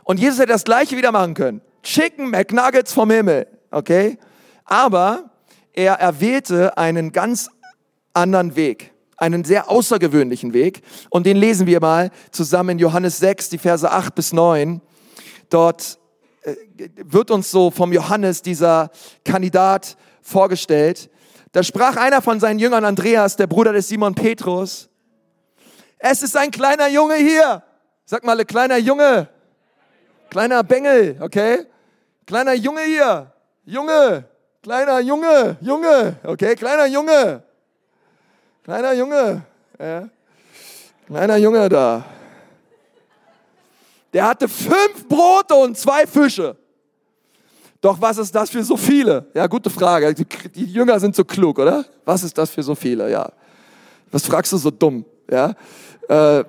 Und Jesus hätte das gleiche wieder machen können. Chicken McNuggets vom Himmel, okay? Aber er erwählte einen ganz anderen Weg, einen sehr außergewöhnlichen Weg. Und den lesen wir mal zusammen in Johannes 6, die Verse 8 bis 9. Dort äh, wird uns so vom Johannes dieser Kandidat vorgestellt. Da sprach einer von seinen Jüngern, Andreas, der Bruder des Simon Petrus, es ist ein kleiner Junge hier. Sag mal, ein kleiner Junge. Kleiner Bengel, okay? Kleiner Junge hier. Junge. Kleiner Junge. Junge. Okay, kleiner Junge. Kleiner Junge. Ja. Kleiner Junge da der hatte fünf Brote und zwei Fische. Doch was ist das für so viele? Ja, gute Frage. Die Jünger sind so klug, oder? Was ist das für so viele? Ja. Was fragst du so dumm? Ja. Äh,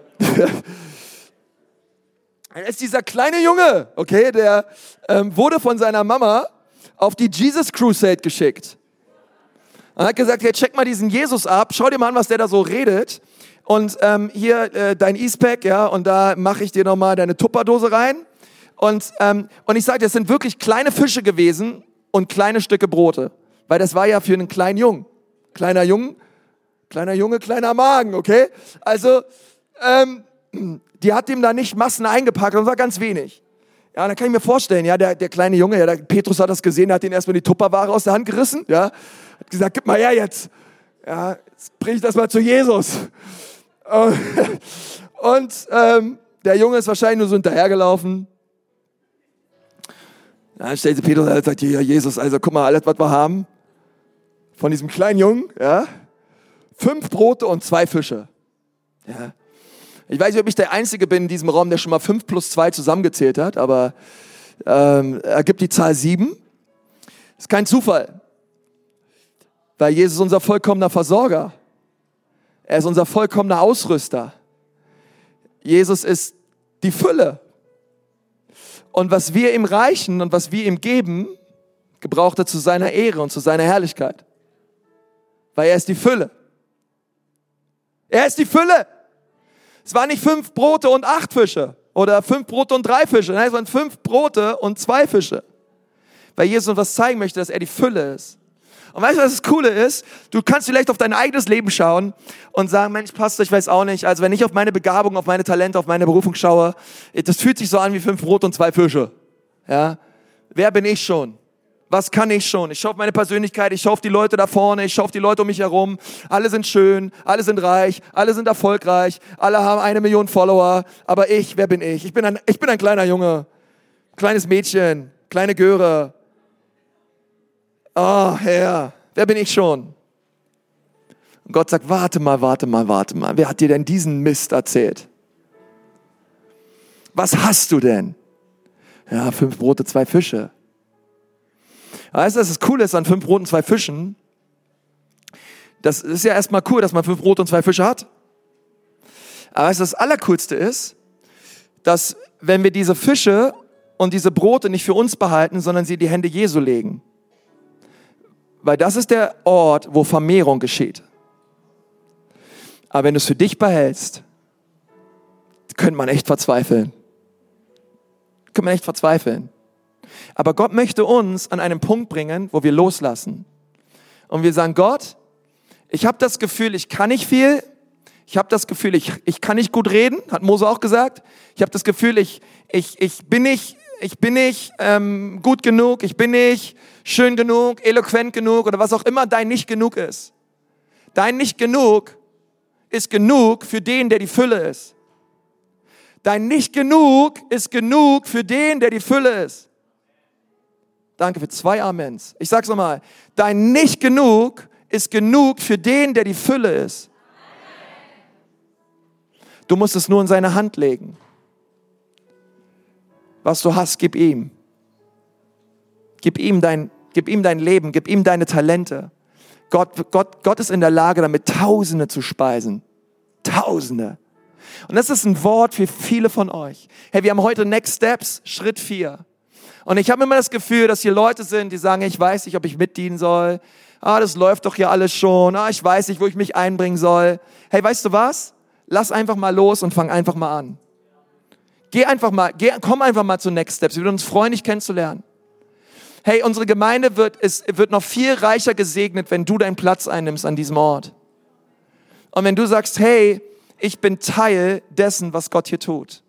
er ist dieser kleine Junge, okay, der ähm, wurde von seiner Mama auf die Jesus Crusade geschickt. Und hat gesagt, hey, check mal diesen Jesus ab, schau dir mal an, was der da so redet und ähm, hier äh, dein E-Spec, ja, und da mache ich dir nochmal deine Tupperdose rein. Und, ähm, und ich sage, das sind wirklich kleine Fische gewesen und kleine Stücke Brote. Weil das war ja für einen kleinen Jungen. Kleiner Jung, kleiner Junge, kleiner Magen, okay? Also, ähm, die hat ihm da nicht Massen eingepackt, das war ganz wenig. Ja, dann kann ich mir vorstellen, ja, der, der kleine Junge, ja, der Petrus hat das gesehen, der hat ihn erstmal die Tupperware aus der Hand gerissen, ja, hat gesagt, gib mal her jetzt. Ja, jetzt bring ich das mal zu Jesus. Und ähm, der Junge ist wahrscheinlich nur so hinterhergelaufen. Dann stellt sich Petrus und sagt, ja, Jesus, also guck mal, alles, was wir haben, von diesem kleinen Jungen, ja, fünf Brote und zwei Fische. Ja. Ich weiß nicht, ob ich der Einzige bin in diesem Raum, der schon mal fünf plus zwei zusammengezählt hat, aber ähm, er gibt die Zahl sieben. Ist kein Zufall, weil Jesus ist unser vollkommener Versorger. Er ist unser vollkommener Ausrüster. Jesus ist die Fülle. Und was wir ihm reichen und was wir ihm geben, gebraucht er zu seiner Ehre und zu seiner Herrlichkeit. Weil er ist die Fülle. Er ist die Fülle. Es waren nicht fünf Brote und acht Fische oder fünf Brote und drei Fische. Nein, es waren fünf Brote und zwei Fische. Weil Jesus uns was zeigen möchte, dass er die Fülle ist. Und weißt du, was das Coole ist? Du kannst vielleicht auf dein eigenes Leben schauen und sagen, Mensch, Pastor, ich weiß auch nicht. Also wenn ich auf meine Begabung, auf meine Talente, auf meine Berufung schaue, das fühlt sich so an wie fünf Brot und zwei Fische. Ja? Wer bin ich schon? Was kann ich schon? Ich schaue meine Persönlichkeit, ich schaue die Leute da vorne, ich schaue die Leute um mich herum. Alle sind schön, alle sind reich, alle sind erfolgreich, alle haben eine Million Follower. Aber ich, wer bin ich? Ich bin ein, ich bin ein kleiner Junge, kleines Mädchen, kleine Göre, Oh Herr, Wer bin ich schon? Und Gott sagt, warte mal, warte mal, warte mal. Wer hat dir denn diesen Mist erzählt? Was hast du denn? Ja, fünf Brote, zwei Fische. Weißt du, das Coole ist an fünf Broten, zwei Fischen. Das ist ja erstmal cool, dass man fünf Brote und zwei Fische hat. Aber weißt du, das Allercoolste ist, dass wenn wir diese Fische und diese Brote nicht für uns behalten, sondern sie in die Hände Jesu legen. Weil das ist der Ort, wo Vermehrung geschieht. Aber wenn du es für dich behältst, könnte man echt verzweifeln. Könnte man echt verzweifeln. Aber Gott möchte uns an einen Punkt bringen, wo wir loslassen. Und wir sagen, Gott, ich habe das Gefühl, ich kann nicht viel. Ich habe das Gefühl, ich, ich kann nicht gut reden, hat Mose auch gesagt. Ich habe das Gefühl, ich, ich, ich bin nicht, ich bin nicht ähm, gut genug, ich bin nicht schön genug, eloquent genug oder was auch immer dein nicht genug ist. Dein nicht genug ist genug für den, der die Fülle ist. Dein nicht genug ist genug für den, der die Fülle ist. Danke für zwei Amens. Ich sag's nochmal. Dein nicht genug ist genug für den, der die Fülle ist. Du musst es nur in seine Hand legen. Was du hast, gib ihm. Gib ihm dein, gib ihm dein Leben, gib ihm deine Talente. Gott, Gott, Gott ist in der Lage, damit Tausende zu speisen. Tausende. Und das ist ein Wort für viele von euch. Hey, wir haben heute Next Steps, Schritt vier. Und ich habe immer das Gefühl, dass hier Leute sind, die sagen, ich weiß nicht, ob ich mitdienen soll. Ah, das läuft doch hier alles schon. Ah, ich weiß nicht, wo ich mich einbringen soll. Hey, weißt du was? Lass einfach mal los und fang einfach mal an. Geh einfach mal, geh, komm einfach mal zu Next Steps. Wir würden uns freuen, dich kennenzulernen. Hey, unsere Gemeinde wird, ist, wird noch viel reicher gesegnet, wenn du deinen Platz einnimmst an diesem Ort. Und wenn du sagst, hey, ich bin Teil dessen, was Gott hier tut.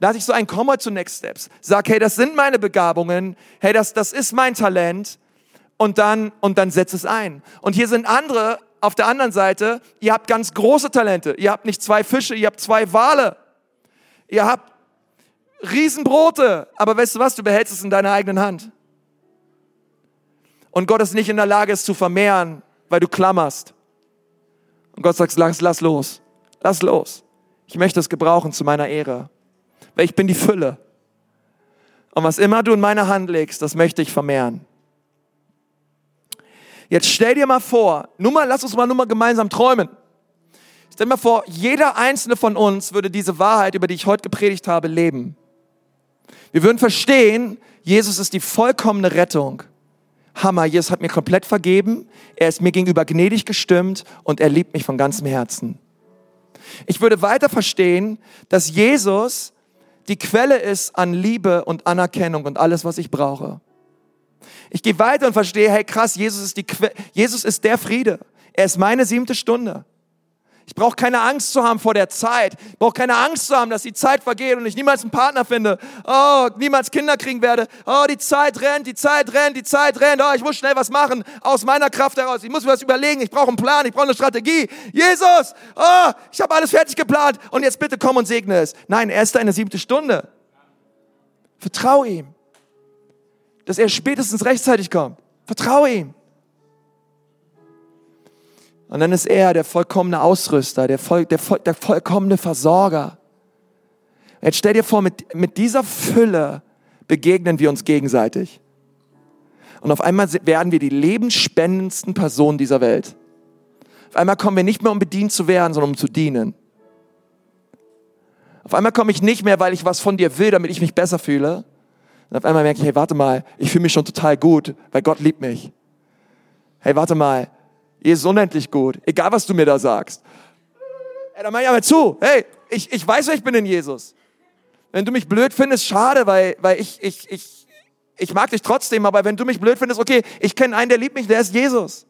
Lass ich so ein, komm mal zu Next Steps. Sag, hey, das sind meine Begabungen. Hey, das, das ist mein Talent. Und dann, und dann setz es ein. Und hier sind andere auf der anderen Seite. Ihr habt ganz große Talente. Ihr habt nicht zwei Fische, ihr habt zwei Wale. Ihr habt Riesenbrote. Aber weißt du was? Du behältst es in deiner eigenen Hand. Und Gott ist nicht in der Lage, es zu vermehren, weil du klammerst. Und Gott sagt, lass, lass los. Lass los. Ich möchte es gebrauchen zu meiner Ehre. Weil ich bin die Fülle. Und was immer du in meine Hand legst, das möchte ich vermehren. Jetzt stell dir mal vor, nur mal, lass uns mal nur mal gemeinsam träumen. Stell dir mal vor, jeder einzelne von uns würde diese Wahrheit, über die ich heute gepredigt habe, leben. Wir würden verstehen, Jesus ist die vollkommene Rettung. Hammer, Jesus hat mir komplett vergeben, er ist mir gegenüber gnädig gestimmt und er liebt mich von ganzem Herzen. Ich würde weiter verstehen, dass Jesus die Quelle ist an Liebe und Anerkennung und alles, was ich brauche. Ich gehe weiter und verstehe, hey krass, Jesus ist, die Jesus ist der Friede. Er ist meine siebte Stunde. Ich brauche keine Angst zu haben vor der Zeit. Ich brauche keine Angst zu haben, dass die Zeit vergeht und ich niemals einen Partner finde. Oh, niemals Kinder kriegen werde. Oh, die Zeit rennt, die Zeit rennt, die Zeit rennt. Oh, ich muss schnell was machen aus meiner Kraft heraus. Ich muss mir was überlegen. Ich brauche einen Plan, ich brauche eine Strategie. Jesus, oh, ich habe alles fertig geplant und jetzt bitte komm und segne es. Nein, er ist deine siebte Stunde. Vertrau ihm, dass er spätestens rechtzeitig kommt. Vertrau ihm. Und dann ist er der vollkommene Ausrüster, der, voll, der, voll, der vollkommene Versorger. Jetzt stell dir vor, mit, mit dieser Fülle begegnen wir uns gegenseitig. Und auf einmal werden wir die lebensspendendsten Personen dieser Welt. Auf einmal kommen wir nicht mehr, um bedient zu werden, sondern um zu dienen. Auf einmal komme ich nicht mehr, weil ich was von dir will, damit ich mich besser fühle. Und auf einmal merke ich, hey, warte mal, ich fühle mich schon total gut, weil Gott liebt mich. Hey, warte mal, Jesus unendlich gut, egal was du mir da sagst. Ey, dann mach ich aber zu. Hey, ich, ich weiß, wer ich bin in Jesus. Wenn du mich blöd findest, schade, weil, weil ich, ich, ich, ich mag dich trotzdem, aber wenn du mich blöd findest, okay, ich kenne einen, der liebt mich, der ist Jesus.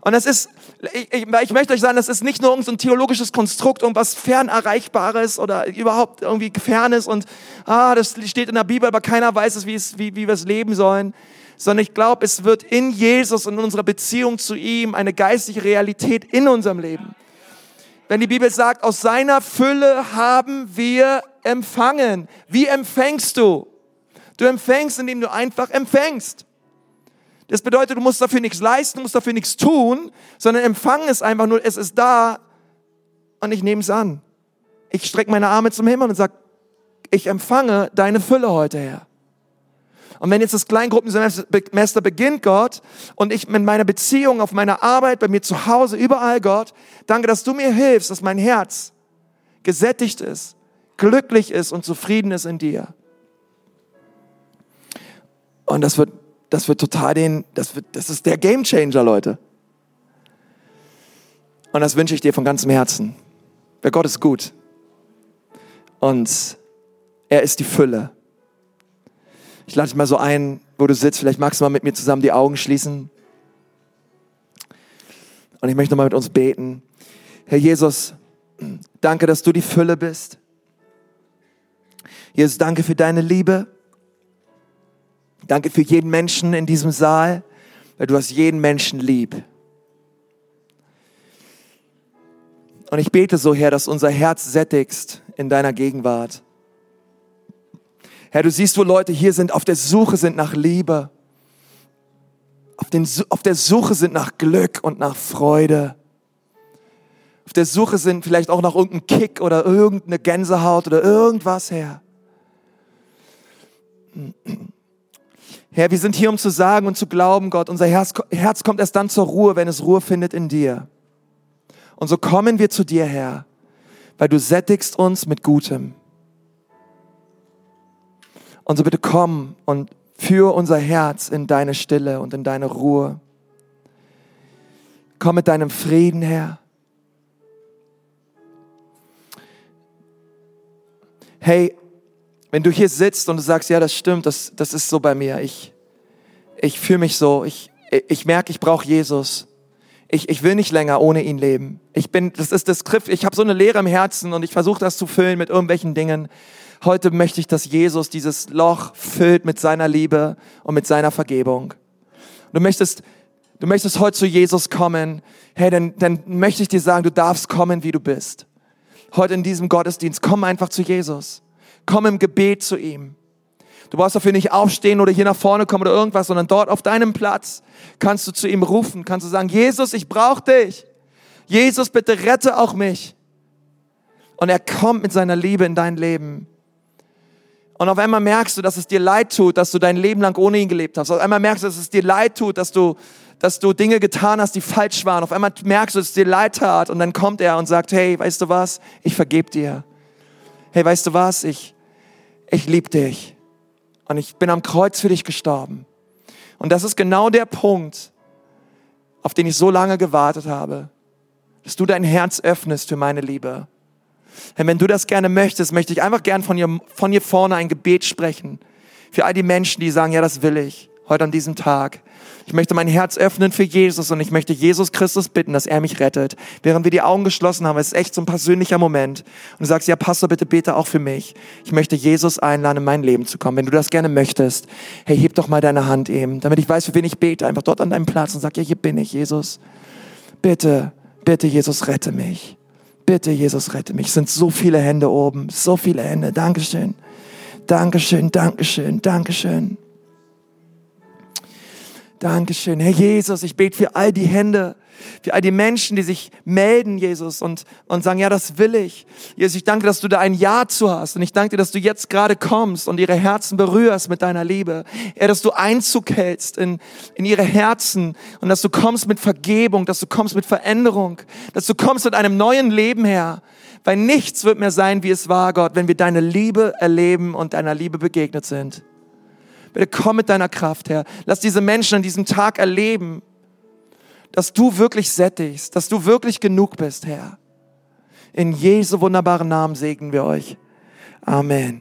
Und das ist, ich, ich, ich möchte euch sagen, das ist nicht nur irgendein theologisches Konstrukt, irgendwas fernerreichbares oder überhaupt irgendwie fernes und ah, das steht in der Bibel, aber keiner weiß es, wie, wie wir es leben sollen sondern ich glaube, es wird in Jesus und in unserer Beziehung zu ihm eine geistliche Realität in unserem Leben. Wenn die Bibel sagt, aus seiner Fülle haben wir empfangen. Wie empfängst du? Du empfängst, indem du einfach empfängst. Das bedeutet, du musst dafür nichts leisten, du musst dafür nichts tun, sondern empfangen es einfach nur, es ist da und ich nehme es an. Ich strecke meine Arme zum Himmel und sage, ich empfange deine Fülle heute, Herr. Und wenn jetzt das Kleingruppensemester beginnt, Gott, und ich mit meiner Beziehung auf meiner Arbeit, bei mir zu Hause, überall, Gott, danke, dass du mir hilfst, dass mein Herz gesättigt ist, glücklich ist und zufrieden ist in dir. Und das wird, das wird total den, das wird, das ist der Gamechanger, Leute. Und das wünsche ich dir von ganzem Herzen. Weil Gott ist gut. Und er ist die Fülle. Ich lade dich mal so ein, wo du sitzt. Vielleicht magst du mal mit mir zusammen die Augen schließen. Und ich möchte nochmal mit uns beten. Herr Jesus, danke, dass du die Fülle bist. Jesus, danke für deine Liebe. Danke für jeden Menschen in diesem Saal, weil du hast jeden Menschen lieb. Und ich bete so, Herr, dass unser Herz sättigst in deiner Gegenwart. Herr, du siehst, wo Leute hier sind, auf der Suche sind nach Liebe, auf, den, auf der Suche sind nach Glück und nach Freude, auf der Suche sind vielleicht auch nach irgendeinem Kick oder irgendeine Gänsehaut oder irgendwas, Herr. Herr, wir sind hier, um zu sagen und zu glauben, Gott, unser Herz, Herz kommt erst dann zur Ruhe, wenn es Ruhe findet in dir. Und so kommen wir zu dir, Herr, weil du sättigst uns mit Gutem. Und so bitte komm und führe unser Herz in deine Stille und in deine Ruhe. Komm mit deinem Frieden her. Hey, wenn du hier sitzt und du sagst, ja, das stimmt, das, das ist so bei mir. Ich, ich fühle mich so. Ich, ich merke, ich brauche Jesus. Ich, ich will nicht länger ohne ihn leben. Ich bin, das ist das Griff. Ich habe so eine Leere im Herzen und ich versuche das zu füllen mit irgendwelchen Dingen. Heute möchte ich, dass Jesus dieses Loch füllt mit seiner Liebe und mit seiner Vergebung. Du möchtest, du möchtest heute zu Jesus kommen. Hey, dann, dann möchte ich dir sagen, du darfst kommen, wie du bist. Heute in diesem Gottesdienst, komm einfach zu Jesus. Komm im Gebet zu ihm. Du brauchst dafür nicht aufstehen oder hier nach vorne kommen oder irgendwas, sondern dort auf deinem Platz kannst du zu ihm rufen, kannst du sagen, Jesus, ich brauche dich. Jesus, bitte rette auch mich. Und er kommt mit seiner Liebe in dein Leben. Und auf einmal merkst du, dass es dir leid tut, dass du dein Leben lang ohne ihn gelebt hast. Auf einmal merkst du, dass es dir leid tut, dass du, dass du Dinge getan hast, die falsch waren. Auf einmal merkst du, dass es dir leid tat. Und dann kommt er und sagt, hey, weißt du was? Ich vergebe dir. Hey, weißt du was? Ich, ich liebe dich. Und ich bin am Kreuz für dich gestorben. Und das ist genau der Punkt, auf den ich so lange gewartet habe. Dass du dein Herz öffnest für meine Liebe. Herr, wenn du das gerne möchtest, möchte ich einfach gern von hier, von hier vorne ein Gebet sprechen. Für all die Menschen, die sagen, ja, das will ich, heute an diesem Tag. Ich möchte mein Herz öffnen für Jesus und ich möchte Jesus Christus bitten, dass er mich rettet. Während wir die Augen geschlossen haben, es ist echt so ein persönlicher Moment. Und du sagst, ja, Pastor, bitte bete auch für mich. Ich möchte Jesus einladen, in mein Leben zu kommen. Wenn du das gerne möchtest, hey, heb doch mal deine Hand eben, damit ich weiß, für wen ich bete. Einfach dort an deinem Platz und sag, ja, hier bin ich, Jesus. Bitte, bitte, Jesus, rette mich. Bitte, Jesus, rette mich. Es sind so viele Hände oben, so viele Hände. Dankeschön. Dankeschön, Dankeschön, Dankeschön. Dankeschön. Herr Jesus, ich bete für all die Hände, für all die Menschen, die sich melden, Jesus, und, und sagen, ja, das will ich. Jesus, ich danke, dass du da ein Ja zu hast. Und ich danke dir, dass du jetzt gerade kommst und ihre Herzen berührst mit deiner Liebe. Herr, dass du Einzug hältst in, in ihre Herzen und dass du kommst mit Vergebung, dass du kommst mit Veränderung, dass du kommst mit einem neuen Leben, Herr. Weil nichts wird mehr sein, wie es war, Gott, wenn wir deine Liebe erleben und deiner Liebe begegnet sind. Bitte komm mit deiner Kraft, Herr. Lass diese Menschen an diesem Tag erleben, dass du wirklich sättigst, dass du wirklich genug bist, Herr. In Jesu wunderbaren Namen segnen wir euch. Amen.